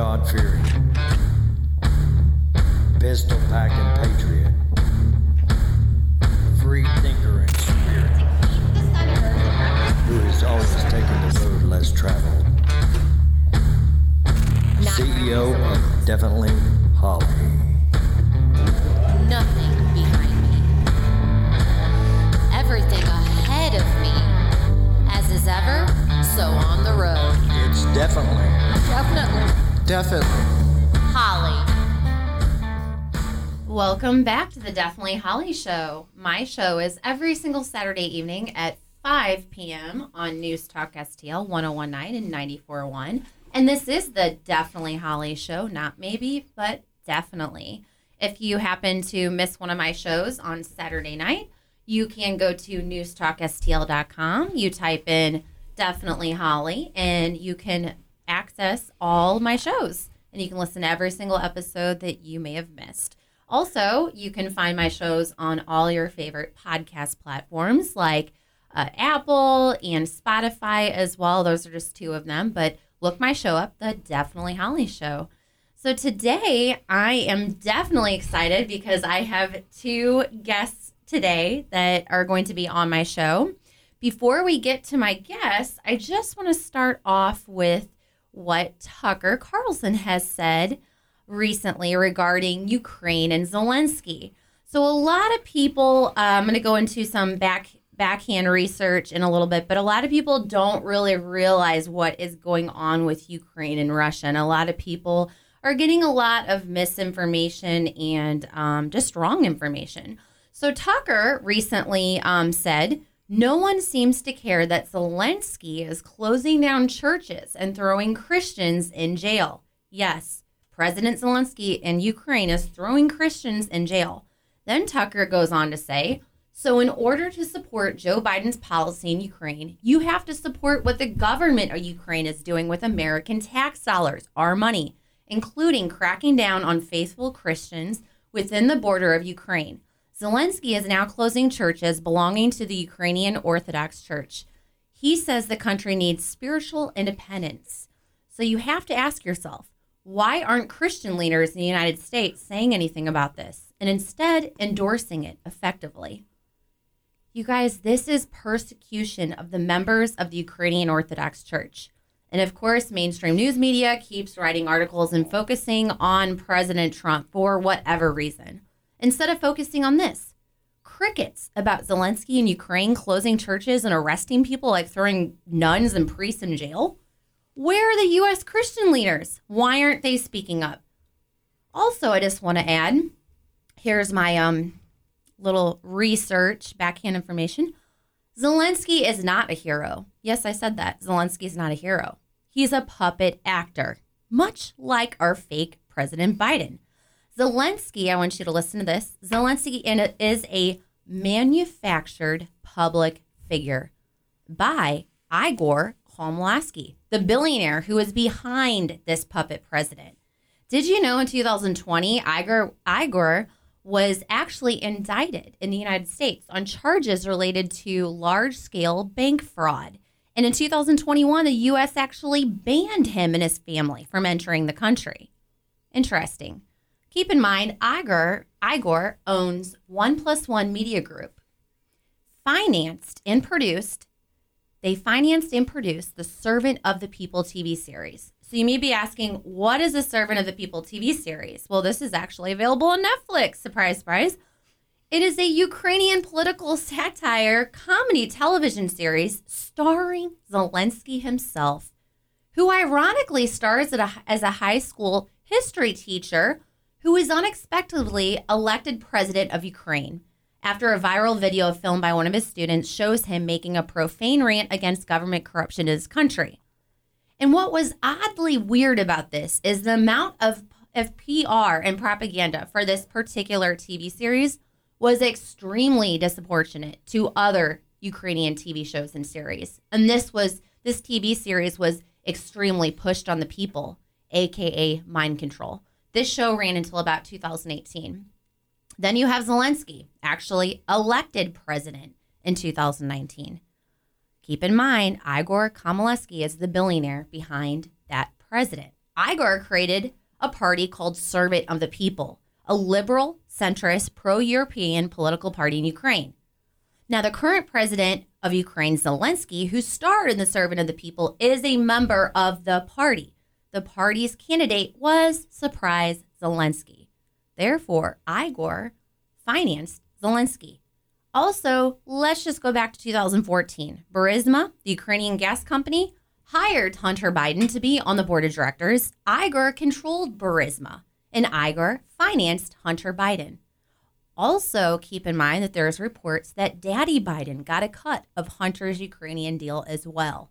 God fearing, pistol packing patriot, free thinker and spirit, who has always taken the road less traveled. CEO of Definitely Holly. Nothing behind me. Everything ahead of me. As is ever, so on the road. It's definitely, Definitely. Definitely. Holly. Welcome back to the Definitely Holly Show. My show is every single Saturday evening at 5 p.m. on News Talk STL 1019 and 941. And this is the Definitely Holly Show. Not maybe, but definitely. If you happen to miss one of my shows on Saturday night, you can go to newstalkstl.com. You type in Definitely Holly, and you can access all my shows. And you can listen to every single episode that you may have missed. Also, you can find my shows on all your favorite podcast platforms like uh, Apple and Spotify as well. Those are just two of them. But look my show up, The Definitely Holly Show. So today I am definitely excited because I have two guests today that are going to be on my show. Before we get to my guests, I just want to start off with what Tucker Carlson has said recently regarding Ukraine and Zelensky. So a lot of people, uh, I'm going to go into some back backhand research in a little bit, but a lot of people don't really realize what is going on with Ukraine and Russia, and a lot of people are getting a lot of misinformation and um, just wrong information. So Tucker recently um, said. No one seems to care that Zelensky is closing down churches and throwing Christians in jail. Yes, President Zelensky in Ukraine is throwing Christians in jail. Then Tucker goes on to say, so, in order to support Joe Biden's policy in Ukraine, you have to support what the government of Ukraine is doing with American tax dollars, our money, including cracking down on faithful Christians within the border of Ukraine. Zelensky is now closing churches belonging to the Ukrainian Orthodox Church. He says the country needs spiritual independence. So, you have to ask yourself, why aren't Christian leaders in the United States saying anything about this and instead endorsing it effectively? You guys, this is persecution of the members of the Ukrainian Orthodox Church. And of course, mainstream news media keeps writing articles and focusing on President Trump for whatever reason, instead of focusing on this crickets about Zelensky and Ukraine closing churches and arresting people, like throwing nuns and priests in jail. Where are the U.S. Christian leaders? Why aren't they speaking up? Also, I just want to add here's my um, little research, backhand information. Zelensky is not a hero. Yes, I said that. Zelensky is not a hero. He's a puppet actor, much like our fake President Biden. Zelensky, I want you to listen to this. Zelensky is a manufactured public figure by Igor Kolomoisky, the billionaire who is behind this puppet president. Did you know in 2020, Igor, Igor was actually indicted in the United States on charges related to large scale bank fraud. And in 2021, the U.S. actually banned him and his family from entering the country. Interesting. Keep in mind, Igor, Igor owns One Plus One Media Group, financed and produced. They financed and produced the Servant of the People TV series. So you may be asking, what is a Servant of the People TV series? Well, this is actually available on Netflix. Surprise, surprise. It is a Ukrainian political satire comedy television series starring Zelensky himself, who ironically stars a, as a high school history teacher who is unexpectedly elected president of Ukraine after a viral video filmed by one of his students shows him making a profane rant against government corruption in his country. And what was oddly weird about this is the amount of, of PR and propaganda for this particular TV series was extremely disproportionate to other Ukrainian TV shows and series. And this was this TV series was extremely pushed on the people, aka mind control. This show ran until about 2018. Then you have Zelensky, actually elected president in 2019. Keep in mind, Igor Kolomoisky is the billionaire behind that president. Igor created a party called Servant of the People, a liberal, centrist, pro European political party in Ukraine. Now, the current president of Ukraine, Zelensky, who starred in the Servant of the People, is a member of the party. The party's candidate was, surprise, Zelensky. Therefore, Igor financed Zelensky. Also, let's just go back to 2014. Burisma, the Ukrainian gas company, hired Hunter Biden to be on the board of directors. Igor controlled Burisma, and Igor financed Hunter Biden. Also, keep in mind that there's reports that Daddy Biden got a cut of Hunter's Ukrainian deal as well.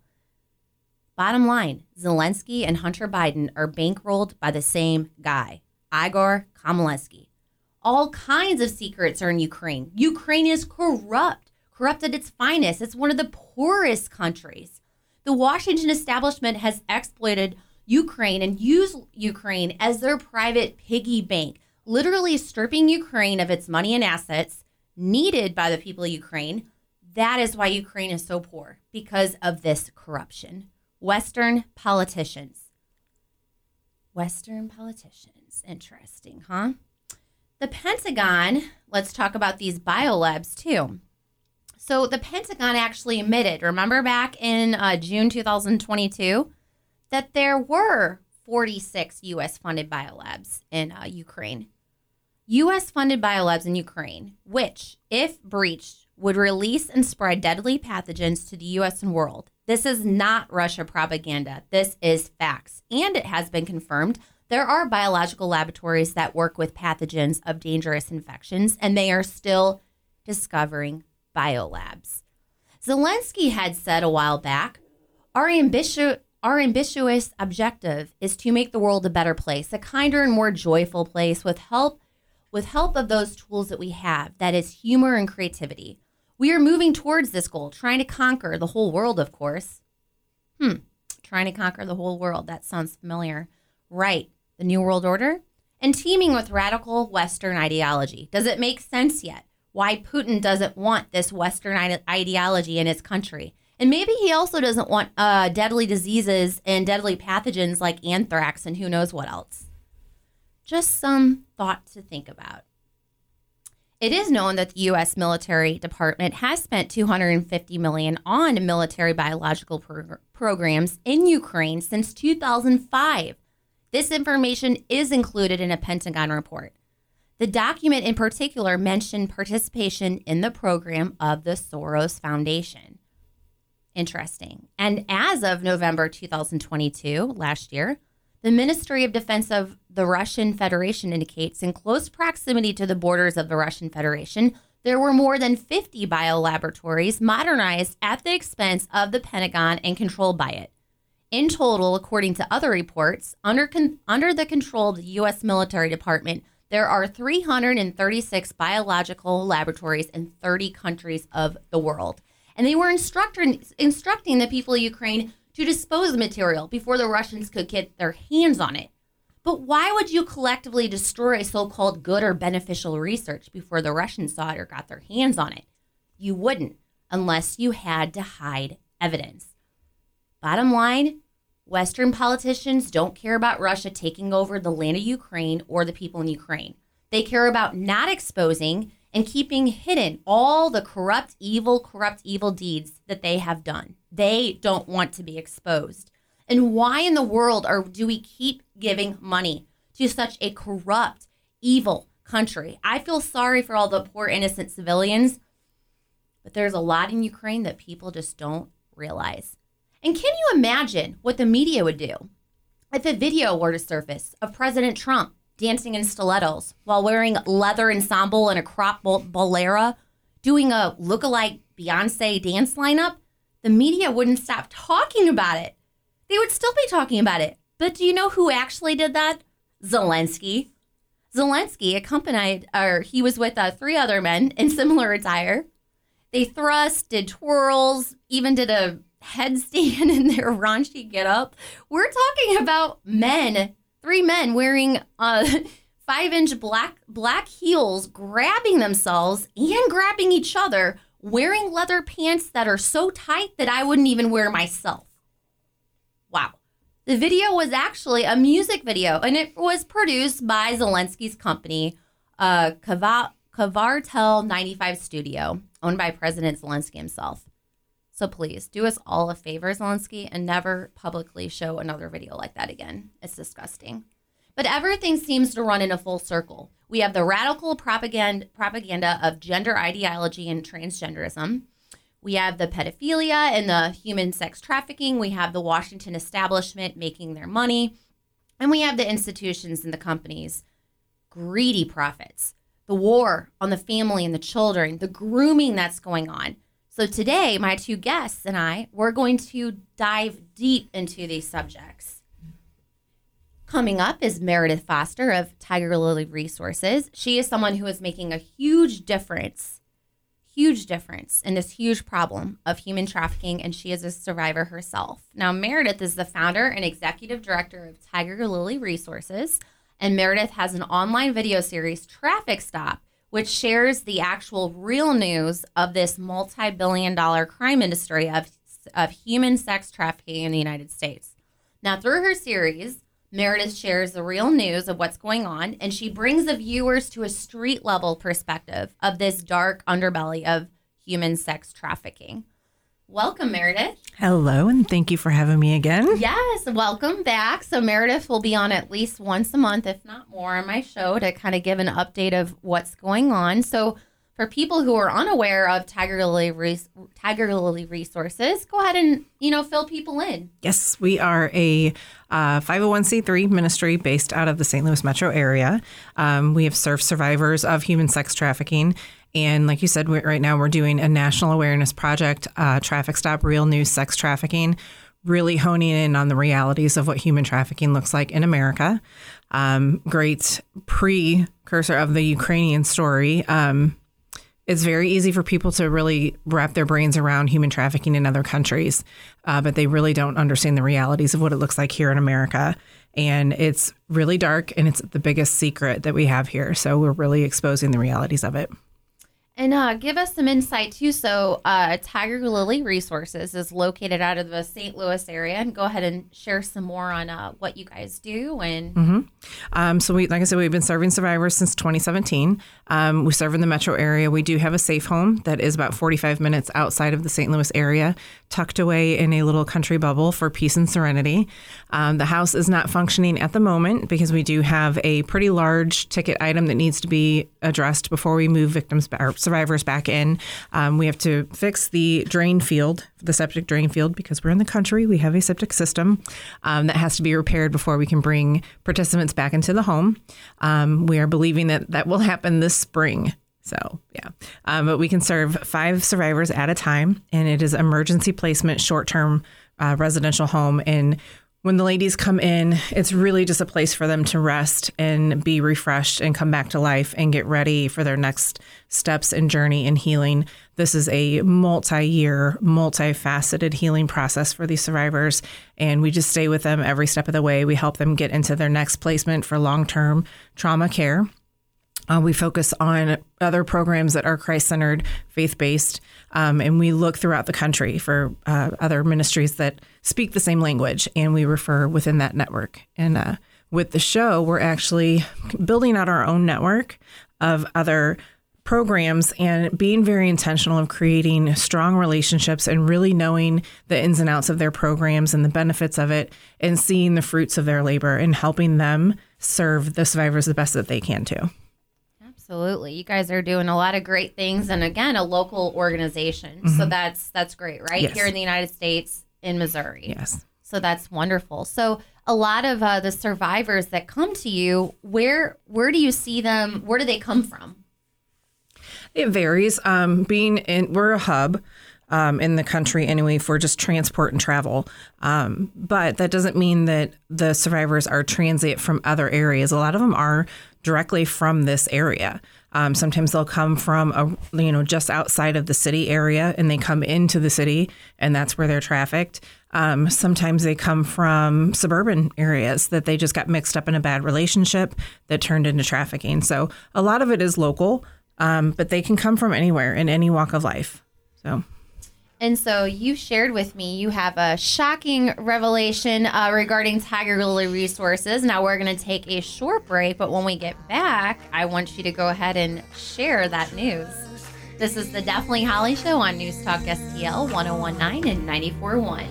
Bottom line Zelensky and Hunter Biden are bankrolled by the same guy, Igor Kolomoisky. All kinds of secrets are in Ukraine. Ukraine is corrupt, corrupt at its finest. It's one of the poorest countries. The Washington establishment has exploited Ukraine and used Ukraine as their private piggy bank, literally stripping Ukraine of its money and assets needed by the people of Ukraine. That is why Ukraine is so poor, because of this corruption. Western politicians. Western politicians. Interesting, huh? The Pentagon, let's talk about these biolabs too. So, the Pentagon actually admitted, remember back in uh, June 2022, that there were 46 US funded biolabs in uh, Ukraine. US funded biolabs in Ukraine, which, if breached, would release and spread deadly pathogens to the US and world. This is not Russia propaganda. This is facts. And it has been confirmed there are biological laboratories that work with pathogens of dangerous infections, and they are still discovering biolabs. Zelensky had said a while back, our ambitious our ambitious objective is to make the world a better place, a kinder and more joyful place with help with help of those tools that we have, that is humor and creativity. We are moving towards this goal, trying to conquer the whole world, of course. Hmm, trying to conquer the whole world. That sounds familiar. Right the New World Order, and teaming with radical Western ideology. Does it make sense yet? Why Putin doesn't want this Western ideology in his country? And maybe he also doesn't want uh, deadly diseases and deadly pathogens like anthrax and who knows what else. Just some thought to think about. It is known that the U.S. military department has spent 250 million on military biological pro- programs in Ukraine since 2005. This information is included in a Pentagon report. The document in particular mentioned participation in the program of the Soros Foundation. Interesting. And as of November 2022, last year, the Ministry of Defense of the Russian Federation indicates in close proximity to the borders of the Russian Federation, there were more than 50 biolaboratories modernized at the expense of the Pentagon and controlled by it. In total, according to other reports, under, con- under the control of the U.S. military department, there are 336 biological laboratories in 30 countries of the world. And they were instructing, instructing the people of Ukraine to dispose of material before the Russians could get their hands on it. But why would you collectively destroy so called good or beneficial research before the Russians saw it or got their hands on it? You wouldn't unless you had to hide evidence. Bottom line Western politicians don't care about Russia taking over the land of Ukraine or the people in Ukraine. They care about not exposing and keeping hidden all the corrupt, evil, corrupt, evil deeds that they have done. They don't want to be exposed. And why in the world are do we keep giving money to such a corrupt, evil country? I feel sorry for all the poor innocent civilians, but there's a lot in Ukraine that people just don't realize. And can you imagine what the media would do if a video were to surface of President Trump dancing in stilettos while wearing leather ensemble and a crop bolera, doing a look-alike Beyonce dance lineup? The media wouldn't stop talking about it. They would still be talking about it. But do you know who actually did that? Zelensky. Zelensky accompanied, or he was with uh, three other men in similar attire. They thrust, did twirls, even did a headstand in their raunchy get up. We're talking about men, three men wearing uh, five inch black black heels, grabbing themselves and grabbing each other, wearing leather pants that are so tight that I wouldn't even wear myself. The video was actually a music video, and it was produced by Zelensky's company, uh, Kava- Kvartal 95 Studio, owned by President Zelensky himself. So please do us all a favor, Zelensky, and never publicly show another video like that again. It's disgusting. But everything seems to run in a full circle. We have the radical propaganda, propaganda of gender ideology and transgenderism. We have the pedophilia and the human sex trafficking. We have the Washington establishment making their money. And we have the institutions and the companies greedy profits. The war on the family and the children, the grooming that's going on. So today, my two guests and I, we're going to dive deep into these subjects. Coming up is Meredith Foster of Tigerlili Resources. She is someone who is making a huge difference, huge difference in this huge problem of human trafficking, and she is a survivor herself. Now, Meredith is the founder and executive director of Tigerlili Resources, and Meredith has an online video series, Traffic Stop, which shares the actual real news of this multi billion dollar crime industry of, of human sex trafficking in the United States. Now, through her series, Meredith shares the real news of what's going on, and she brings the viewers to a street level perspective of this dark underbelly of human sex trafficking. Welcome, Meredith. Hello, and thank you for having me again. Yes, welcome back. So, Meredith will be on at least once a month, if not more, on my show to kind of give an update of what's going on. So, for people who are unaware of Tigerlili, Tiger Lily Resources, go ahead and you know fill people in. Yes, we are a uh, 501c3 ministry based out of the St. Louis metro area. Um, we have served survivors of human sex trafficking. And like you said, right now we're doing a national awareness project, uh, Traffic Stop Real News Sex Trafficking, really honing in on the realities of what human trafficking looks like in America. Um, great precursor of the Ukrainian story. Um, it's very easy for people to really wrap their brains around human trafficking in other countries, uh, but they really don't understand the realities of what it looks like here in America. And it's really dark, and it's the biggest secret that we have here. So we're really exposing the realities of it. And uh, give us some insight too. So, uh, Tigerlili Resources is located out of the St. Louis area, and go ahead and share some more on uh, what you guys do. And mm-hmm. um, so, we, like I said, we've been serving survivors since 2017. Um, we serve in the metro area. We do have a safe home that is about 45 minutes outside of the St. Louis area, tucked away in a little country bubble for peace and serenity. Um, the house is not functioning at the moment because we do have a pretty large ticket item that needs to be addressed before we move victims or survivors back in. Um, we have to fix the drain field, the septic drain field, because we're in the country. We have a septic system um, that has to be repaired before we can bring participants back into the home. Um, we are believing that that will happen this spring. So, yeah. Um, but we can serve five survivors at a time, and it is emergency placement, short term uh, residential home. And when the ladies come in, it's really just a place for them to rest and be refreshed and come back to life and get ready for their next steps and journey in healing. This is a multi year, multifaceted healing process for these survivors. And we just stay with them every step of the way. We help them get into their next placement for long term trauma care. Uh, we focus on other programs that are Christ centered, faith based, um, and we look throughout the country for uh, other ministries that speak the same language, and we refer within that network. And uh, with the show, we're actually building out our own network of other programs and being very intentional of creating strong relationships and really knowing the ins and outs of their programs and the benefits of it and seeing the fruits of their labor and helping them serve the survivors the best that they can too. Absolutely. You guys are doing a lot of great things and again a local organization. Mm-hmm. So that's that's great, right? Yes. Here in the United States in Missouri. Yes. So that's wonderful. So a lot of uh, the survivors that come to you, where where do you see them? Where do they come from? It varies. Um, being in, we're a hub, um, in the country anyway for just transport and travel. Um, but that doesn't mean that the survivors are transient from other areas. A lot of them are directly from this area. Um, sometimes they'll come from a you know just outside of the city area and they come into the city and that's where they're trafficked. Um, sometimes they come from suburban areas that they just got mixed up in a bad relationship that turned into trafficking. So a lot of it is local, um, but they can come from anywhere in any walk of life. So And so you shared with me you have a shocking revelation uh, regarding Tigerlili Resources. Now we're going to take a short break, but when we get back, I want you to go ahead and share that news. This is the Definitely Holly Show on News Talk STL 1019 and 941.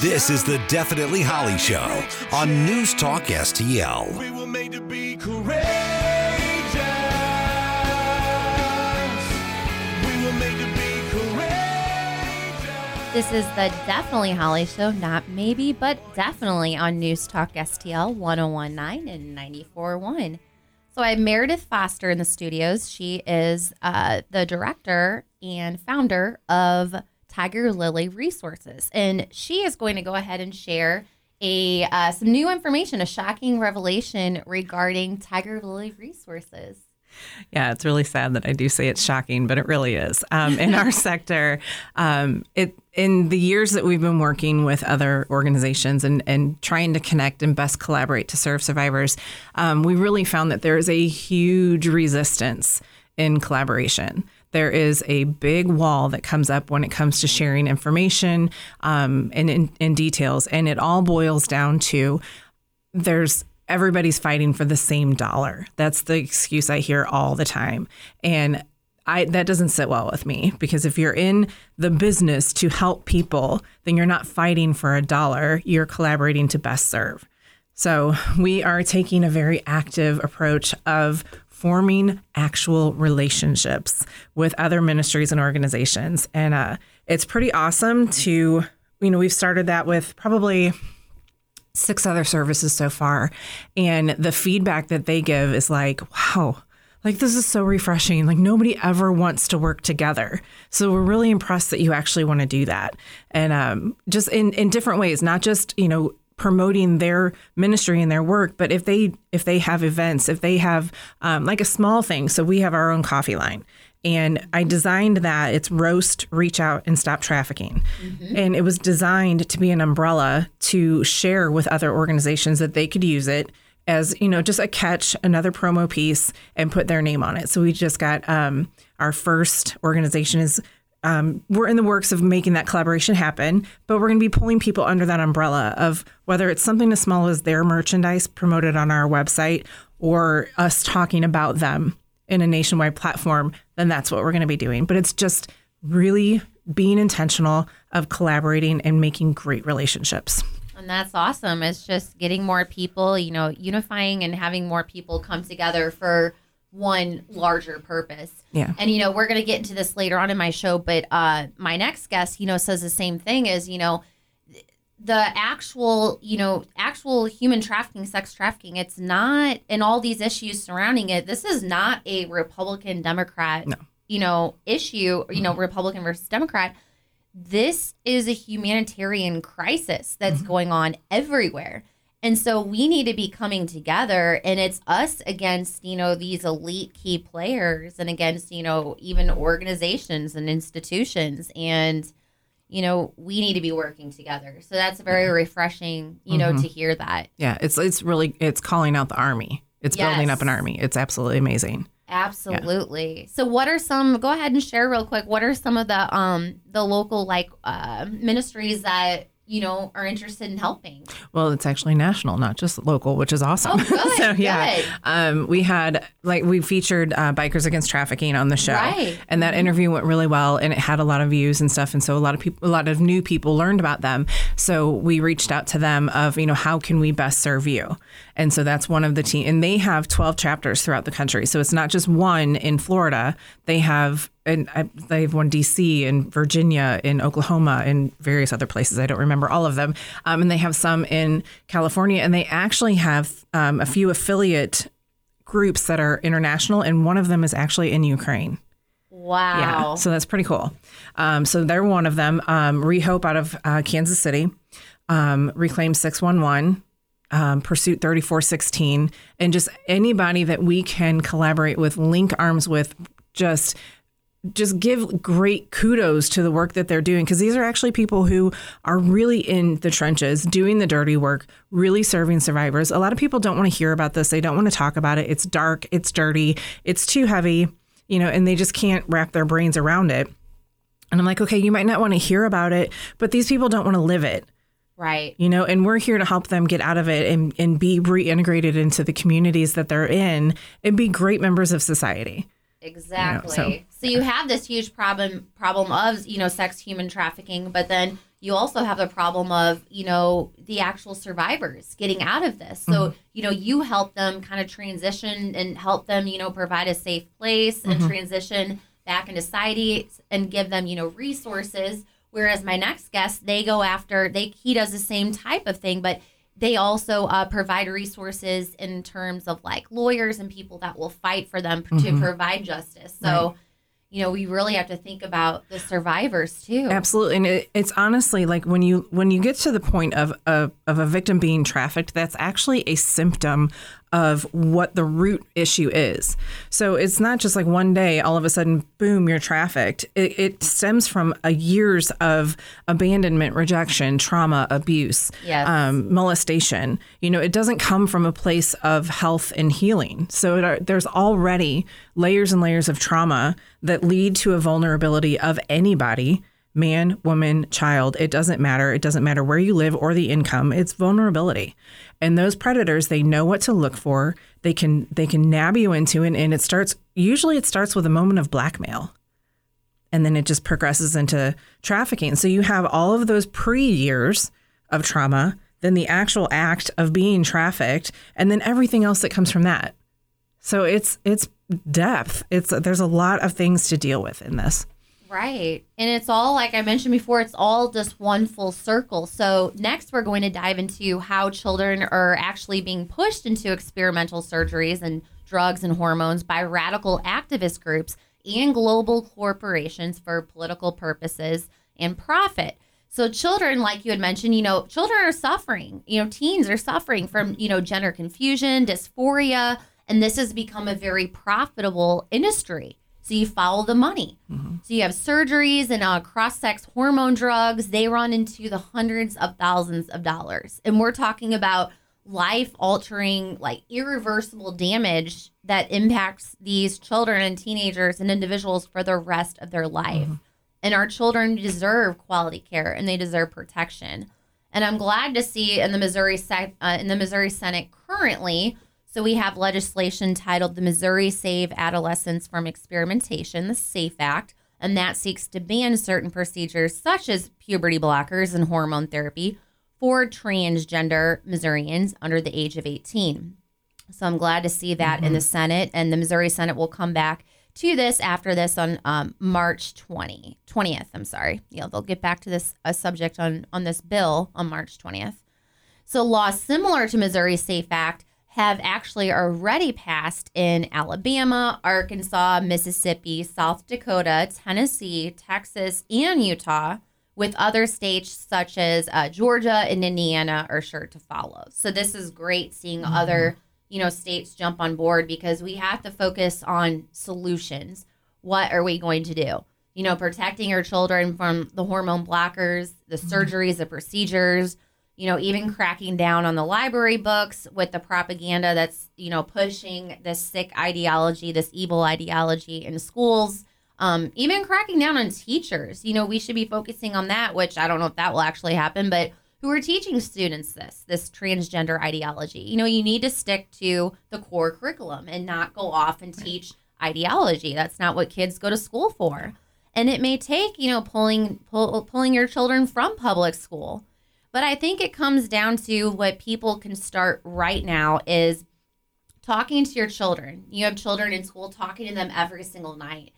This is the Definitely Holly Show on News Talk STL. We were made to be courageous. This is the Definitely Holly Show, not maybe, but definitely on News Talk STL 1019 and 941. So I have Meredith Foster in the studios. She is uh, the director and founder of Tigerlili Resources, and she is going to go ahead and share a uh, some new information, a shocking revelation regarding Tigerlili Resources. Yeah, it's really sad that I do say it's shocking, but it really is. Um, in our sector, um, it in the years that we've been working with other organizations and, and trying to connect and best collaborate to serve survivors, um, we really found that there is a huge resistance in collaboration. There is a big wall that comes up when it comes to sharing information um, and in, in details, and it all boils down to there's everybody's fighting for the same dollar. That's the excuse I hear all the time. And I that doesn't sit well with me because if you're in the business to help people, then you're not fighting for a dollar, you're collaborating to best serve. So, we are taking a very active approach of forming actual relationships with other ministries and organizations. And uh, it's pretty awesome to, you know, we've started that with probably six other services so far. And the feedback that they give is like, wow, like this is so refreshing. Like nobody ever wants to work together. So we're really impressed that you actually want to do that. And um, just in, in different ways, not just, you know, promoting their ministry and their work but if they if they have events if they have um, like a small thing so we have our own coffee line and I designed that. It's roast, reach out, and stop trafficking. Mm-hmm. And it was designed to be an umbrella to share with other organizations that they could use it as you know just a catch another promo piece and put their name on it so we just got um, our first organization is um, we're in the works of making that collaboration happen, but we're going to be pulling people under that umbrella of whether it's something as small as their merchandise promoted on our website or us talking about them in a nationwide platform, then that's what we're going to be doing. But it's just really being intentional of collaborating and making great relationships. And that's awesome. It's just getting more people, you know, unifying and having more people come together for one larger purpose. Yeah. And you know, we're going to get into this later on in my show, but uh my next guest, you know, says the same thing is, you know, the actual, you know, actual human trafficking, sex trafficking, it's not and all these issues surrounding it. This is not a Republican Democrat, no. you know, issue, you know. Republican versus Democrat. This is a humanitarian crisis that's mm-hmm. going on everywhere. And so we need to be coming together and it's us against, you know, these elite key players and against, you know, even organizations and institutions and you know, we need to be working together. So that's very refreshing, you know, mm-hmm. to hear that. Yeah, it's it's really it's calling out the army. It's yes. building up an army. It's absolutely amazing. Absolutely. Yeah. So what are some go ahead and share real quick what are some of the um the local like uh ministries that you know, are interested in helping. Well, it's actually national, not just local, which is awesome. Oh, good, so yeah, um, we had like we featured uh, bikers against trafficking on the show, right. and that mm-hmm. interview went really well, and it had a lot of views and stuff, and so a lot of people, a lot of new people learned about them. So we reached out to them of you know how can we best serve you, and so that's one of the team, and they have twelve chapters throughout the country, so it's not just one in Florida. They have and I, they have one DC in Virginia, in Oklahoma, and various other places. I don't remember all of them. Um, and they have some in California, and they actually have um, a few affiliate groups that are international, and one of them is actually in Ukraine. Wow. Yeah. So that's pretty cool. Um, so they're one of them. Um, Rehope out of uh, Kansas City, um, Reclaim 611. Um, Pursuit 3416, and just anybody that we can collaborate with, link arms with, just just give great kudos to the work that they're doing because these are actually people who are really in the trenches doing the dirty work really serving survivors. A lot of people don't want to hear about this. They don't want to talk about it. It's dark it's dirty it's too heavy you know, and they just can't wrap their brains around it. And I'm like, okay, you might not want to hear about it, but these people don't want to live it. Right. you know and we're here to help them get out of it and, and be reintegrated into the communities that they're in and be great members of society Exactly. so- so, you have this huge problem problem of you know sex human trafficking, but then you also have the problem of you know the actual survivors getting out of this. So Mm-hmm. you know you help them kind of transition and help them you know provide a safe place and Mm-hmm. transition back into society and give them you know resources. Whereas my next guest, they go after they he does the same type of thing, but they also uh, provide resources in terms of like lawyers and people that will fight for them to provide justice. So, you know, we really have to think about the survivors too. absolutely and it, it's honestly like when you when you get to the point of, of of a victim being trafficked that's actually a symptom of what the root issue is so it's not just like one day all of a sudden boom you're trafficked it, it stems from a years of abandonment rejection trauma abuse Yes. um, molestation. You know, it doesn't come from a place of health and healing. So it are, there's already layers and layers of trauma that lead to a vulnerability of anybody man, woman, child. It doesn't matter. It doesn't matter where you live or the income. It's vulnerability. And those predators, they know what to look for. They can they can nab you into it, and it starts. Usually, it starts with a moment of blackmail and then it just progresses into trafficking. So you have all of those pre years of trauma, then the actual act of being trafficked, and then everything else that comes from that. So it's it's depth. It's there's a lot of things to deal with in this. Right. And it's all, like I mentioned before, it's all just one full circle. So, next, we're going to dive into how children are actually being pushed into experimental surgeries and drugs and hormones by radical activist groups and global corporations for political purposes and profit. So, children, like you had mentioned, you know, children are suffering. You know, teens are suffering from, you know, gender confusion, dysphoria, and this has become a very profitable industry. So you follow the money. So you have surgeries and uh, cross-sex hormone drugs. They run into the hundreds of thousands of dollars, and we're talking about life-altering, like irreversible damage that impacts these children and teenagers and individuals for the rest of their life. And our children deserve quality care, and they deserve protection. And I'm glad to see in the Missouri uh, in the Missouri Senate currently. So we have legislation titled the Missouri Save Adolescents from Experimentation, the SAFE Act, and that seeks to ban certain procedures such as puberty blockers and hormone therapy for transgender Missourians under the age of 18. So I'm glad to see that in the Senate, and the Missouri Senate will come back to this after this on um, March 20, 20th. I'm sorry. Yeah, they'll get back to this a subject on on this bill on March 20th. So laws similar to Missouri Safe Act have actually already passed in Alabama, Arkansas, Mississippi, South Dakota, Tennessee, Texas, and Utah, with other states such as uh, Georgia and Indiana are sure to follow. So this is great seeing other you know states jump on board because we have to focus on solutions. What are we going to do? You know, protecting our children from the hormone blockers, the surgeries, the procedures you know, even cracking down on the library books with the propaganda that's, you know, pushing this sick ideology, this evil ideology in schools, um, even cracking down on teachers. You know, we should be focusing on that, which I don't know if that will actually happen, but who are teaching students this, this transgender ideology. You know, you need to stick to the core curriculum and not go off and teach ideology. That's not what kids go to school for. And it may take, you know, pulling pull, pulling your children from public school. But I think it comes down to what people can start right now is talking to your children. You have children in school, talking to them every single night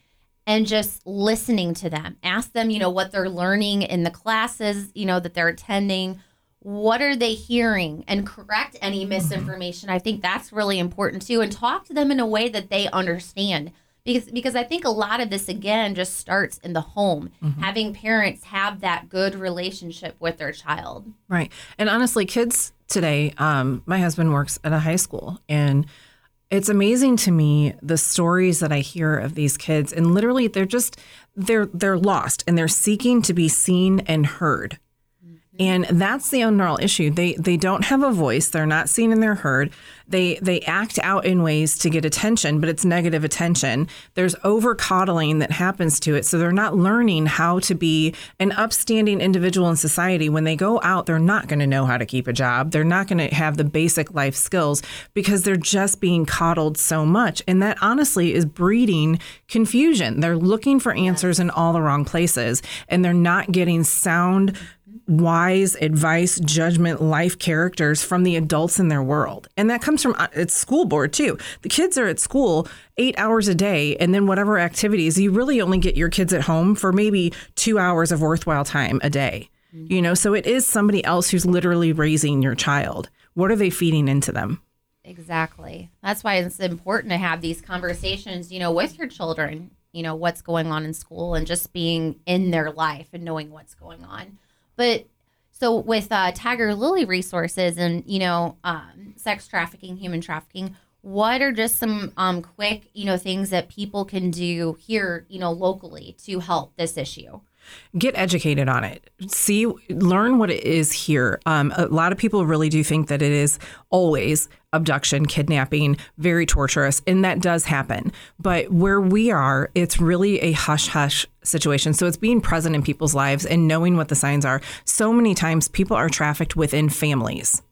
and just listening to them. Ask them, you know, what they're learning in the classes, you know, that they're attending. What are they hearing? And correct any misinformation. I think that's really important too. And talk to them in a way that they understand. Because, because I think a lot of this again just starts in the home, having parents have that good relationship with their child. Right. And honestly, kids today, um, my husband works at a high school and it's amazing to me the stories that I hear of these kids and literally they're just they're they're lost and they're seeking to be seen and heard. And that's the overall issue. They they don't have a voice. They're not seen and they're heard. They they act out in ways to get attention, but it's negative attention. There's over coddling that happens to it. So they're not learning how to be an upstanding individual in society. When they go out, they're not going to know how to keep a job. They're not going to have the basic life skills because they're just being coddled so much. And that honestly is breeding confusion. They're looking for answers in all the wrong places and they're not getting sound wise advice, judgment, life characters from the adults in their world. And that comes from uh, it's school board too. The kids are at school 8 hours a day and then whatever activities, you really only get your kids at home for maybe 2 hours of worthwhile time a day. You know, so it is somebody else who's literally raising your child. What are they feeding into them? Exactly. That's why it's important to have these conversations, you know, with your children, you know, what's going on in school and just being in their life and knowing what's going on. But so with uh, Tigerlili resources and, you know, um, sex trafficking, human trafficking, what are just some um, quick, you know, things that people can do here, you know, locally to help this issue? Get educated on it. See learn what it is here. Um, a lot of people really do think that it is always abduction kidnapping very torturous and that does happen. But where we are it's really a hush hush situation. So it's being present in people's lives and knowing what the signs are. So many times people are trafficked within families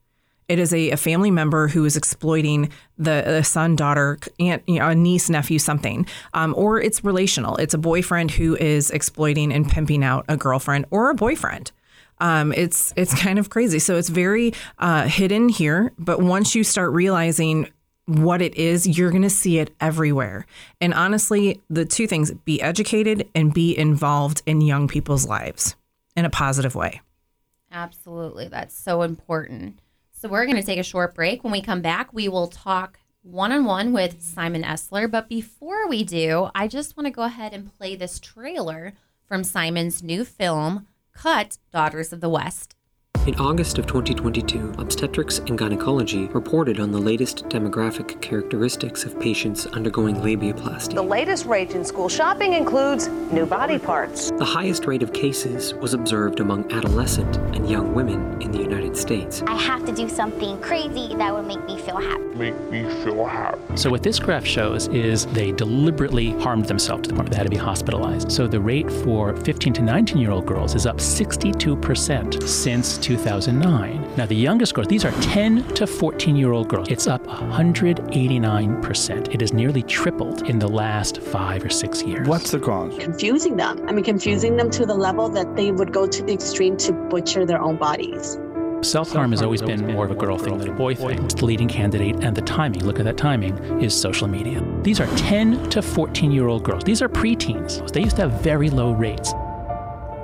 it is a, a family member who is exploiting the, the son, daughter, aunt, you know, a niece, nephew, something. Um, or it's relational. It's a boyfriend who is exploiting and pimping out a girlfriend or a boyfriend. Um, it's it's kind of crazy. So it's very uh, hidden here, but once you start realizing what it is, you're going to see it everywhere. And honestly, the two things: be educated and be involved in young people's lives in a positive way. Absolutely, that's so important. So we're going to take a short break. When we come back, we will talk one on one with Simon Esler. But before we do, I just want to go ahead and play this trailer from Simon's new film, Cut Daughters of the West. In August of 2022, Obstetrics and Gynecology reported on the latest demographic characteristics of patients undergoing labiaplasty. The latest rate in school shopping includes new body parts. The highest rate of cases was observed among adolescent and young women in the United States. I have to do something crazy that would make me feel happy. Make me feel happy. So what this graph shows is they deliberately harmed themselves to the point where they had to be hospitalized. So the rate for 15 to 19 year old girls is up 62% since 2009. Now the youngest girls, these are 10 to 14 year old girls. It's up 189%. It has nearly tripled in the last five or six years. What's the cause? confusing them. I mean, confusing them to the level that they would go to the extreme to butcher their own bodies. Self harm has always been more of a girl thing than a boy thing. It's The leading candidate and the timing, look at that timing, is social media. These are 10 to 14 year old girls. These are preteens. They used to have very low rates.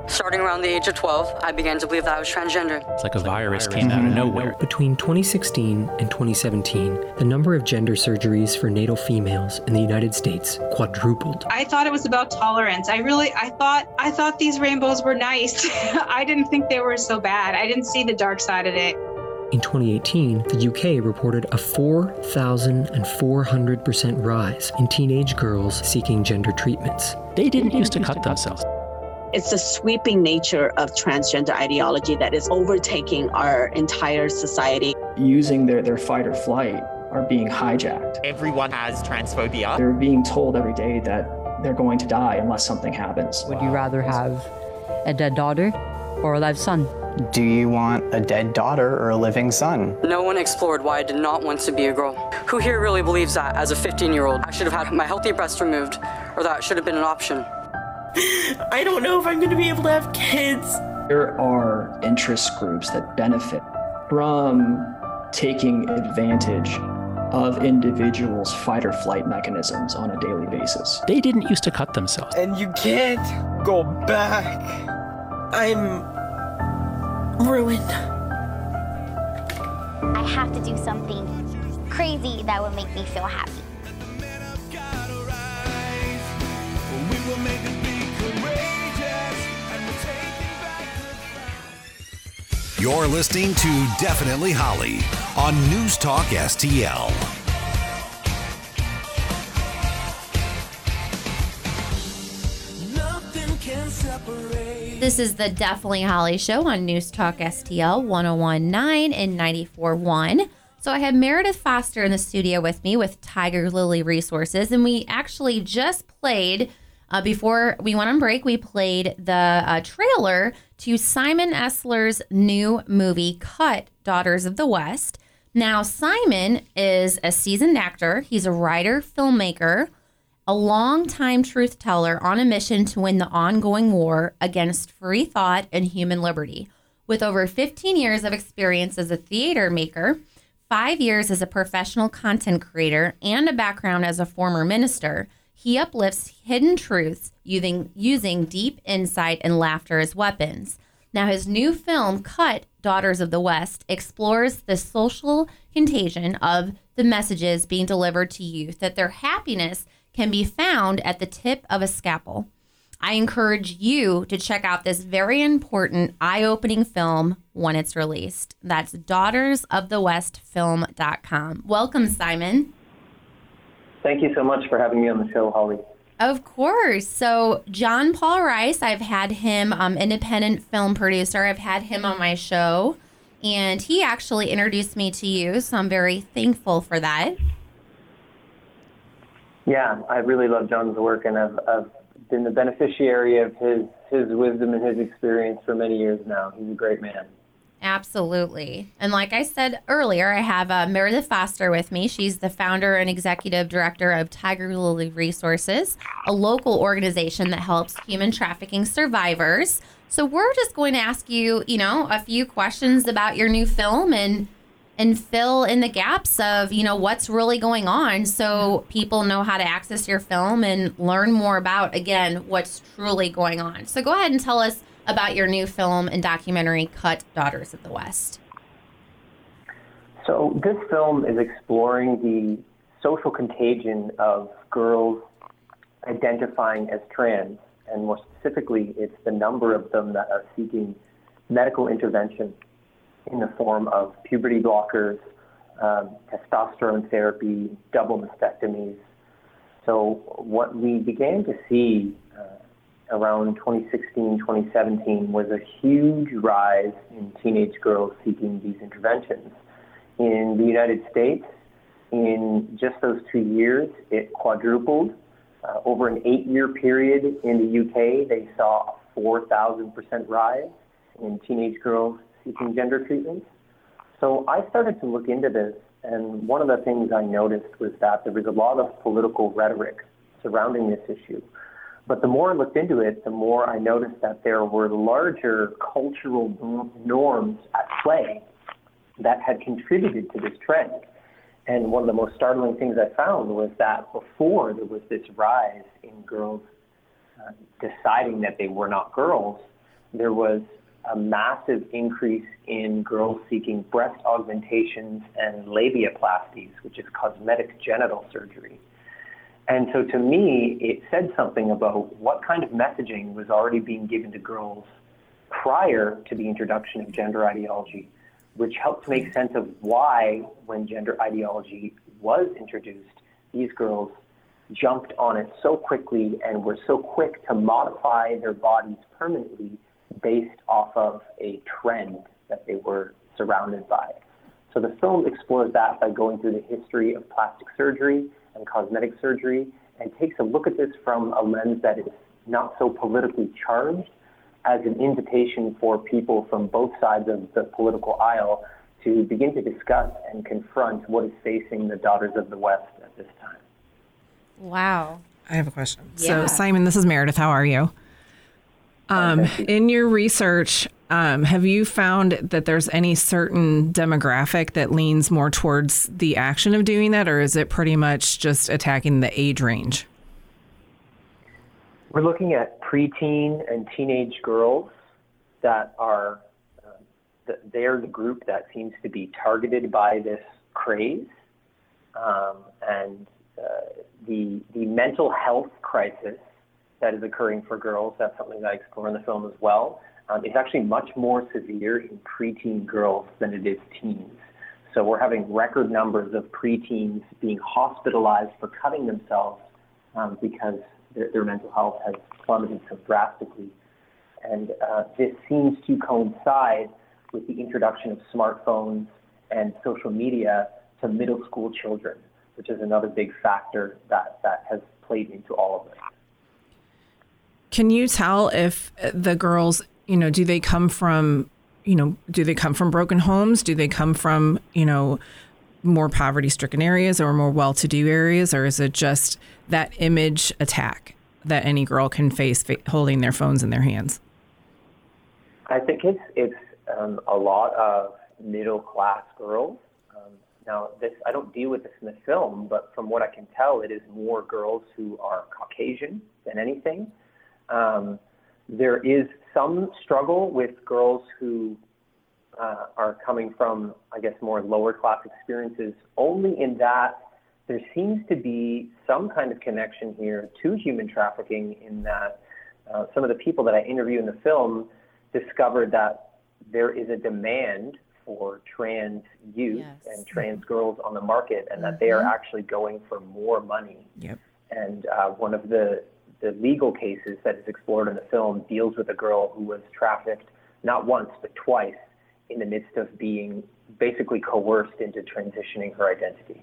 Starting around the age of 12, I began to believe that I was transgender. It's like a virus came out of nowhere. Between 2016 and 2017, the number of gender surgeries for natal females in the United States quadrupled. I thought it was about tolerance. I really I thought I thought these rainbows were nice. I didn't think they were so bad. I didn't see the dark side of it. In 2018, the UK reported a 4,400% rise in teenage girls seeking gender treatments. They didn't used to cut themselves. It's the sweeping nature of transgender ideology that is overtaking our entire society. using their, their fight or flight are being hijacked. Everyone has transphobia. They're being told every day that they're going to die unless something happens. Would you rather have a dead daughter or a live son? Do you want a dead daughter or a living son? No one explored why I did not want to be a girl. Who here really believes that, as a 15 year old, I should have had my healthy breast removed, or that should have been an option? I don't know if I'm going to be able to have kids. There are interest groups that benefit from taking advantage of individuals' fight or flight mechanisms on a daily basis. They didn't used to cut themselves. And you can't go back. I'm ruined. I have to do something crazy that would make me feel happy. You're listening to Definitely Holly on News Talk STL. Nothing can separate This is the Definitely Holly Show on News Talk STL 1019 and 941. So I have Meredith Foster in the studio with me with Tigerlili Resources, and we actually just played. Uh, before we went on break, we played the uh, trailer to Simon Esler's new movie, Cut Daughters of the West. Now, Simon is a seasoned actor, he's a writer, filmmaker, a longtime truth teller on a mission to win the ongoing war against free thought and human liberty. With over 15 years of experience as a theater maker, five years as a professional content creator, and a background as a former minister, he uplifts hidden truths using, using deep insight and laughter as weapons. Now, his new film, Cut Daughters of the West, explores the social contagion of the messages being delivered to youth that their happiness can be found at the tip of a scalpel. I encourage you to check out this very important, eye opening film when it's released. That's daughtersofthewestfilm.com. Welcome, Simon. Thank you so much for having me on the show, Holly. Of course. So, John Paul Rice, I've had him, um, independent film producer, I've had him on my show, and he actually introduced me to you. So, I'm very thankful for that. Yeah, I really love John's work, and I've, I've been the beneficiary of his his wisdom and his experience for many years now. He's a great man. Absolutely. And like I said earlier, I have uh, Meredith Foster with me. She's the founder and executive director of Tigerlili Resources, a local organization that helps human trafficking survivors. So we're just going to ask you, you know, a few questions about your new film and and fill in the gaps of, you know, what's really going on so people know how to access your film and learn more about again what's truly going on. So go ahead and tell us about your new film and documentary, Cut Daughters of the West. So this film is exploring the social contagion of girls identifying as trans, and more specifically, it's the number of them that are seeking medical intervention in the form of puberty blockers, um, testosterone therapy, double mastectomies. So what we began to see around 2016, 2017 was a huge rise in teenage girls seeking these interventions. In the United States, in just those two years, it quadrupled. Uh, over an eight year period in the UK, they saw a 4,000% rise in teenage girls seeking gender treatments. So I started to look into this, and one of the things I noticed was that there was a lot of political rhetoric surrounding this issue. But the more I looked into it, the more I noticed that there were larger cultural norms at play that had contributed to this trend. And one of the most startling things I found was that before there was this rise in girls uh, deciding that they were not girls, there was a massive increase in girls seeking breast augmentations and labiaplasties, which is cosmetic genital surgery. And so to me, it said something about what kind of messaging was already being given to girls prior to the introduction of gender ideology, which helped make sense of why, when gender ideology was introduced, these girls jumped on it so quickly and were so quick to modify their bodies permanently based off of a trend that they were surrounded by. So the film explores that by going through the history of plastic surgery and cosmetic surgery and takes a look at this from a lens that is not so politically charged as an invitation for people from both sides of the political aisle to begin to discuss and confront what is facing the daughters of the West at this time. Wow. I have a question. Yeah. So, Simon, this is Meredith. How are you? Um, in your research, um, have you found that there's any certain demographic that leans more towards the action of doing that, or is it pretty much just attacking the age range? We're looking at preteen and teenage girls that are, uh, th- they're the group that seems to be targeted by this craze. Um, and uh, the, the mental health crisis that is occurring for girls, that's something that I explore in the film as well. Um, it's actually much more severe in preteen girls than it is teens. So we're having record numbers of preteens being hospitalized for cutting themselves um, because their, their mental health has plummeted so drastically. And uh, this seems to coincide with the introduction of smartphones and social media to middle school children, which is another big factor that, that has played into all of this. Can you tell if the girls, you know, do they come from, you know, do they come from broken homes? Do they come from, you know, more poverty stricken areas or more well to do areas? Or is it just that image attack that any girl can face fa- holding their phones in their hands? I think it's it's um, a lot of middle class girls. Um, now, this I don't deal with this in the film, but from what I can tell, it is more girls who are Caucasian than anything. Um, there is some struggle with girls who uh, are coming from, I guess, more lower class experiences, only in that there seems to be some kind of connection here to human trafficking, in that uh, some of the people that I interview in the film discovered that there is a demand for trans youth and trans girls on the market, and that they are Mhm. actually going for more money. Yep. And uh, one of the the legal cases that is explored in the film deals with a girl who was trafficked not once but twice in the midst of being basically coerced into transitioning her identity.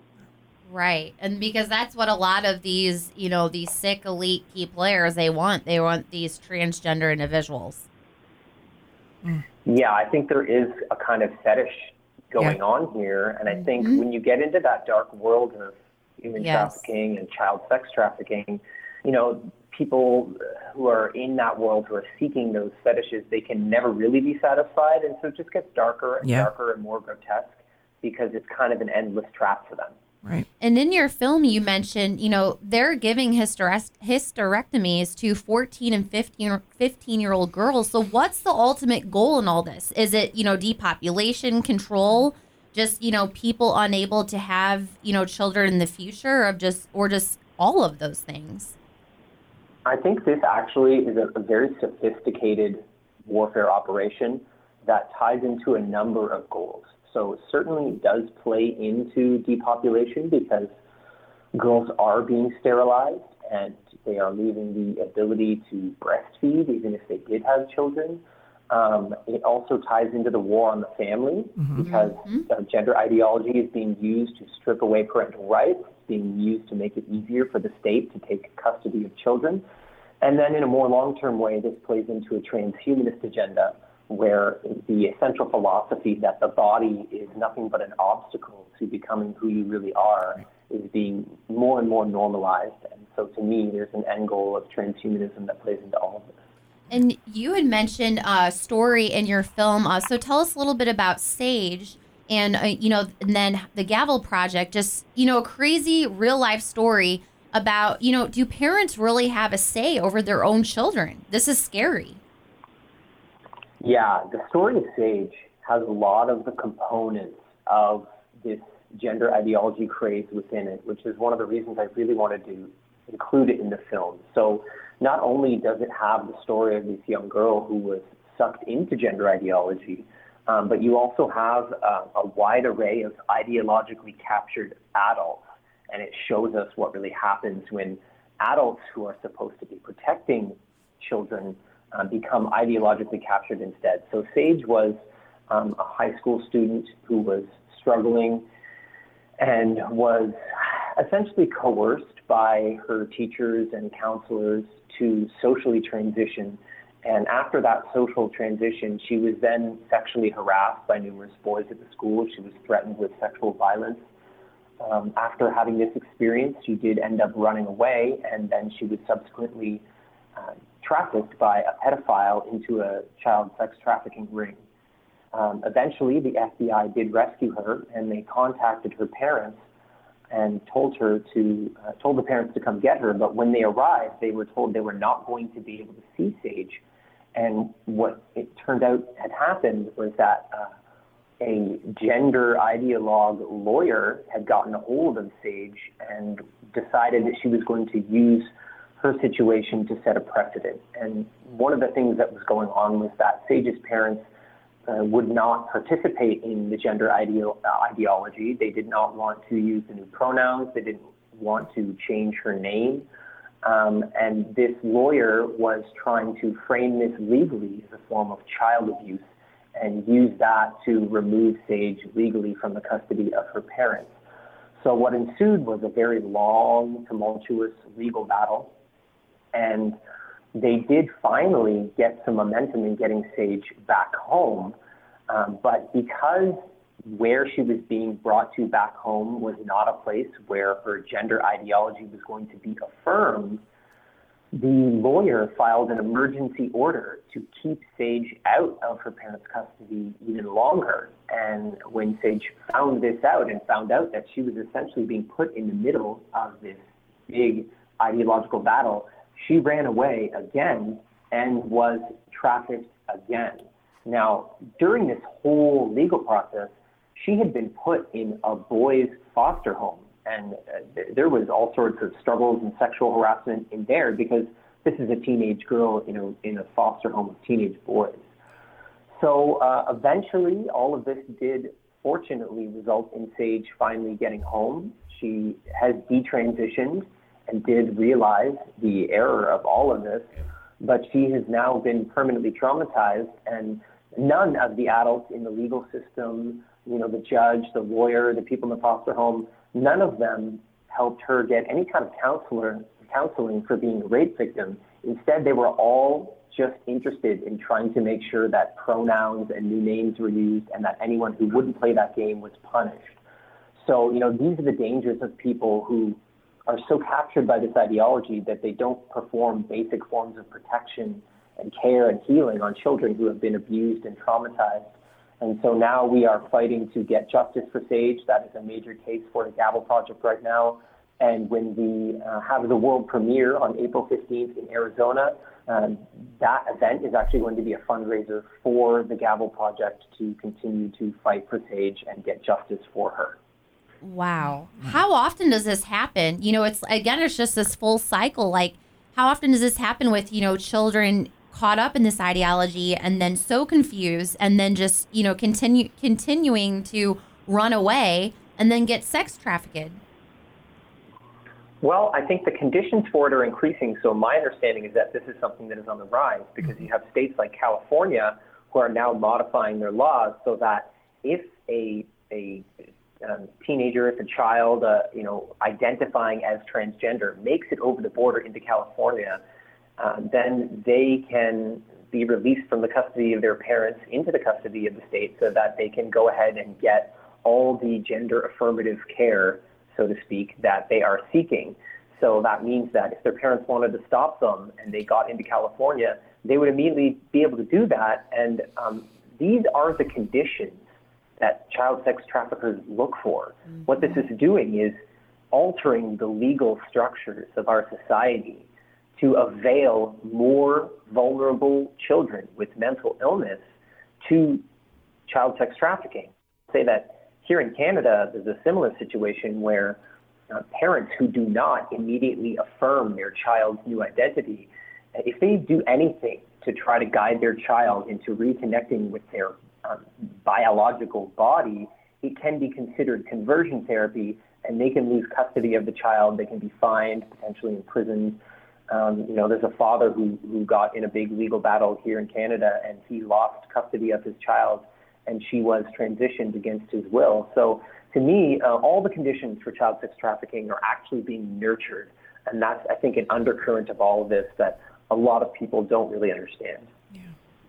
Right. And because that's what a lot of these, you know, these sick elite key players they want. They want these transgender individuals. Mm. Yeah, I think there is a kind of fetish going on here, and I mm-hmm. think when you get into that dark world of human Yes. trafficking and child sex trafficking, you know, people who are in that world who are seeking those fetishes, they can never really be satisfied, and so it just gets darker and Yeah. darker and more grotesque because it's kind of an endless trap for them. Right. And in your film, you mentioned, you know, they're giving hysterec- hysterectomies to 14 and 15, 15 year old girls. So, what's the ultimate goal in all this? Is it, you know, depopulation control? Just, you know, people unable to have, you know, children in the future, of just, or just all of those things? I think this actually is a, a very sophisticated warfare operation that ties into a number of goals. So it certainly does play into depopulation because girls are being sterilized and they are losing the ability to breastfeed even if they did have children. Um, it also ties into the war on the family because uh, gender ideology is being used to strip away parental rights. Being used to make it easier for the state to take custody of children. And then in a more long-term way, this plays into a transhumanist agenda where the essential philosophy that the body is nothing but an obstacle to becoming who you really are is being more and more normalized. And so to me, there's an end goal of transhumanism that plays into all of this. And you had mentioned a story in your film. Uh, so tell us a little bit about Sage and, uh, you know, and then the Gavel Project, just, you know, a crazy real life story about, you know, do parents really have a say over their own children? This is scary. Yeah, the story of Sage has a lot of the components of this gender ideology craze within it, which is one of the reasons I really wanted to include it in the film. So not only does it have the story of this young girl who was sucked into gender ideology, um, but you also have uh, a wide array of ideologically captured adults, and it shows us what really happens when adults who are supposed to be protecting children um, become ideologically captured instead. So Sage was um, a high school student who was struggling and was essentially coerced by her teachers and counselors to socially transition. And after that social transition, she was then sexually harassed by numerous boys at the school. She was threatened with sexual violence. Um, after having this experience, she did end up running away, and then she was subsequently uh, trafficked by a pedophile into a child sex trafficking ring. Um, eventually, the FBI did rescue her, and they contacted her parents and told her to uh, told the parents to come get her. But when they arrived, they were told they were not going to be able to see Sage. And what it turned out had happened was that uh, a gender ideologue lawyer had gotten a hold of Sage and decided that she was going to use her situation to set a precedent. And one of the things that was going on was that Sage's parents uh, would not participate in the gender ideo- ideology. They did not want to use the new pronouns. They didn't want to change her name. Um, and this lawyer was trying to frame this legally as a form of child abuse and use that to remove Sage legally from the custody of her parents. So what ensued was a very long, tumultuous legal battle. And they did finally get some momentum in getting Sage back home. Um, but because where she was being brought to back home was not a place where her gender ideology was going to be affirmed, the lawyer filed an emergency order to keep Sage out of her parents' custody even longer. And when Sage found this out and found out that she was essentially being put in the middle of this big ideological battle, she ran away again and was trafficked again. Now, during this whole legal process, she had been put in a boys' foster home and uh, th- there was all sorts of struggles and sexual harassment in there because this is a teenage girl in a in a foster home of teenage boys. So uh, eventually, all of this did fortunately result in Sage finally getting home. She has detransitioned and did realize the error of all of this, but she has now been permanently traumatized and none of the adults in the legal system, you know, the judge, the lawyer, the people in the foster home, none of them helped her get any kind of counselor counseling for being a rape victim. Instead, they were all just interested in trying to make sure that pronouns and new names were used and that anyone who wouldn't play that game was punished. So, you know, these are the dangers of people who are so captured by this ideology that they don't perform basic forms of protection and care and healing on children who have been abused and traumatized. And so now we are fighting to get justice for Sage. That is a major case for the Gavel Project right now. And when we uh, have the world premiere on April 15th in Arizona, um, that event is actually going to be a fundraiser for the Gavel Project to continue to fight for Sage and get justice for her. Wow. How often does this happen? You know, it's again, it's just this full cycle. Like, how often does this happen with, you know, children caught up in this ideology and then so confused and then just, you know, continue continuing to run away and then get sex trafficked? Well, I think the conditions for it are increasing. So my understanding is that this is something that is on the rise because you have states like California who are now modifying their laws so that if a a um, teenager, if a child, uh, you know, identifying as transgender makes it over the border into California, uh, then they can be released from the custody of their parents into the custody of the state so that they can go ahead and get all the gender affirmative care, so to speak, that they are seeking. So that means that if their parents wanted to stop them and they got into California, they would immediately be able to do that. And um, these are the conditions that child sex traffickers look for. Mm-hmm. What this is doing is altering the legal structures of our society to avail more vulnerable children with mental illness to child sex trafficking. Say that here in Canada, there's a similar situation where uh, parents who do not immediately affirm their child's new identity, if they do anything to try to guide their child into reconnecting with their um, biological body, it can be considered conversion therapy, and they can lose custody of the child. They can be fined, potentially imprisoned. Um, you know, there's a father who, who got in a big legal battle here in Canada, and he lost custody of his child, and she was transitioned against his will. So, to me, uh, all the conditions for child sex trafficking are actually being nurtured, and that's, I think, an undercurrent of all of this that a lot of people don't really understand. Yeah.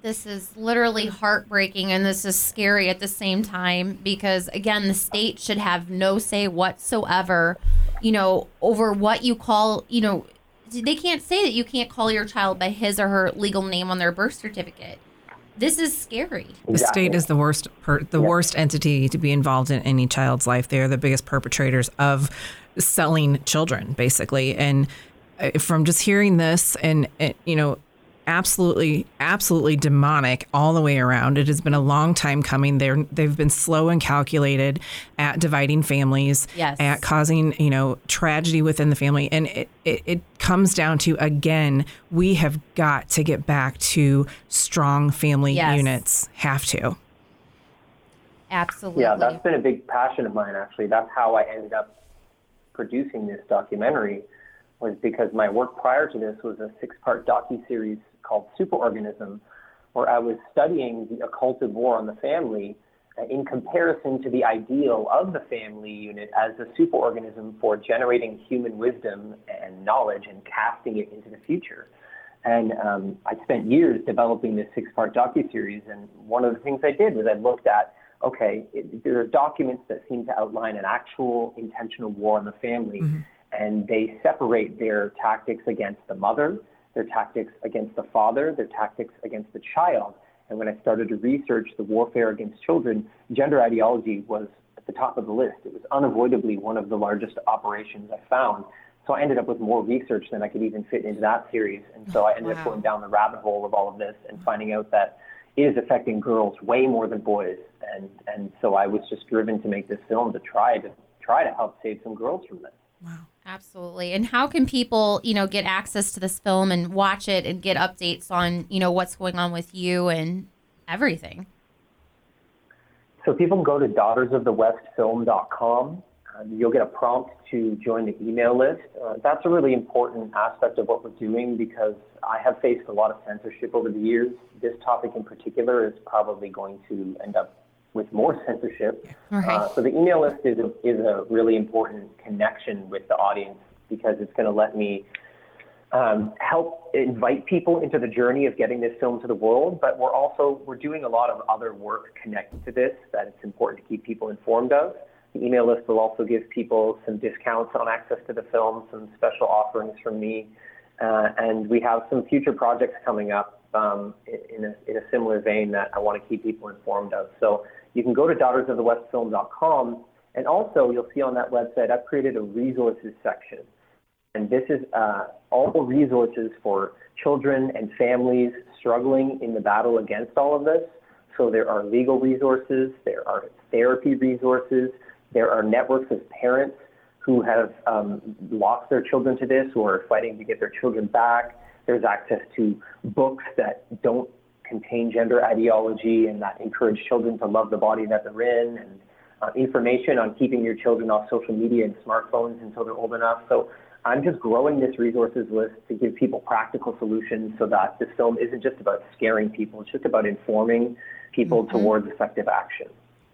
This is literally heartbreaking and this is scary at the same time because, again, the state should have no say whatsoever, you know, over what you call, you know, they can't say that you can't call your child by his or her legal name on their birth certificate. This is scary. The state is the worst, per, the worst entity to be involved in any child's life. They are the biggest perpetrators of selling children, basically. And uh, from just hearing this, and, and you know, absolutely absolutely demonic all the way around it has been a long time coming they're they've been slow and calculated at dividing families Yes. at causing you know tragedy within the family and it, it, it comes down to again we have got to get back to strong family Yes. units have to Absolutely. Yeah, that's been a big passion of mine, actually. That's how I ended up producing this documentary. was because my work prior to this was a six-part docu-series called Superorganism, where I was studying the occulted war on the family in comparison to the ideal of the family unit as a superorganism for generating human wisdom and knowledge and casting it into the future. And um, I spent years developing this six-part docu-series, and one of the things I did was I looked at, okay, it, there are documents that seem to outline an actual intentional war on the family, and they separate their tactics against the mother, their tactics against the father, their tactics against the child. And when I started to research the warfare against children, gender ideology was at the top of the list. It was unavoidably one of the largest operations I found. So I ended up with more research than I could even fit into that series. And so I ended up going down the rabbit hole of all of this and finding out that it is affecting girls way more than boys. And, and so I was just driven to make this film to try to try to help save some girls from this. Absolutely. And how can people, you know, get access to this film and watch it and get updates on, you know, what's going on with you and everything? So people can go to daughtersofthewestfilm.com. Uh, you'll get a prompt to join the email list. Uh, that's a really important aspect of what we're doing because I have faced a lot of censorship over the years. This topic in particular is probably going to end up with more censorship. Right. Uh, so the email list is a, is a really important connection with the audience because it's going to let me um, help invite people into the journey of getting this film to the world. But we're also we're doing a lot of other work connected to this that it's important to keep people informed of. The email list will also give people some discounts on access to the film, some special offerings from me, uh, and we have some future projects coming up um, in, a, in a similar vein that I want to keep people informed of. So you can go to daughtersofthewestfilm.com, and also you'll see on that website I've created a resources section. And this is uh, all the resources for children and families struggling in the battle against all of this. So there are legal resources, there are therapy resources, there are networks of parents who have um, lost their children to this, or are fighting to get their children back. There's access to books that don't contain gender ideology and that encourage children to love the body that they're in, and uh, information on keeping your children off social media and smartphones until they're old enough. So I'm just growing this resources list to give people practical solutions so that this film isn't just about scaring people, it's just about informing people Mhm. towards effective action.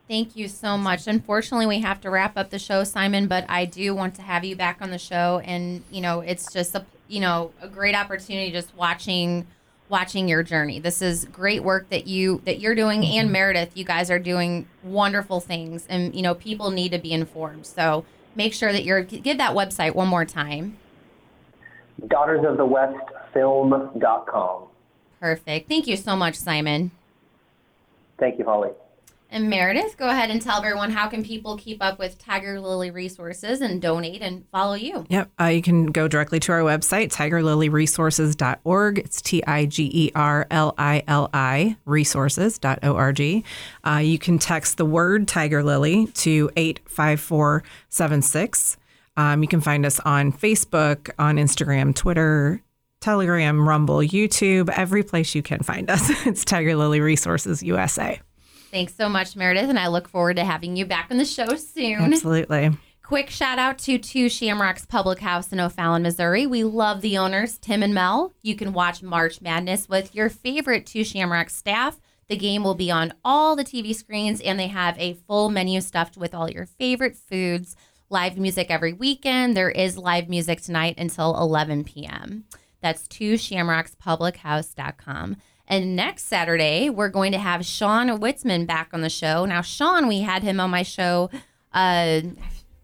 Thank you so much. Unfortunately, we have to wrap up the show, Simon, but I do want to have you back on the show and, you know, it's just a, you know, a great opportunity just watching watching your journey. This is great work that you that you're doing and mm-hmm. Meredith, you guys are doing wonderful things and, you know, people need to be informed. So, make sure that you're give that website one more time. Daughtersofthewestfilm.com. Perfect. Thank you so much, Simon. Thank you, Holly. And Meredith, go ahead and tell everyone how can people keep up with Tigerlili resources and donate and follow you. Yep. Uh, you can go directly to our website, tigerliliresources.org. It's T I G E R L I L I resources.org. Uh, you can text the word Tigerlili to 85476. Um, you can find us on Facebook, on Instagram, Twitter, Telegram, Rumble, YouTube, every place you can find us. It's Tigerlili Resources USA. Thanks so much, Meredith, and I look forward to having you back on the show soon. Absolutely. Quick shout out to Two Shamrocks Public House in O'Fallon, Missouri. We love the owners, Tim and Mel. You can watch March Madness with your favorite Two Shamrocks staff. The game will be on all the TV screens, and they have a full menu stuffed with all your favorite foods. Live music every weekend. There is live music tonight until 11 p.m. That's two shamrockspublichouse.com. And next Saturday, we're going to have Sean Witzemann back on the show. Now, Sean, we had him on my show uh,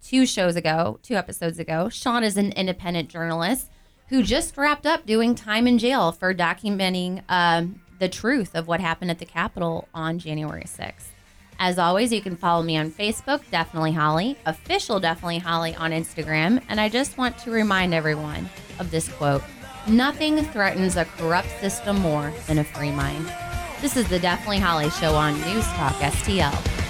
two shows ago, two episodes ago. Sean is an independent journalist who just wrapped up doing time in jail for documenting um, the truth of what happened at the Capitol on January 6th. As always, you can follow me on Facebook, Definitely Holly, official Definitely Holly on Instagram. And I just want to remind everyone of this quote Nothing threatens a corrupt system more than a free mind. This is the Definitely Holly Show on News Talk STL.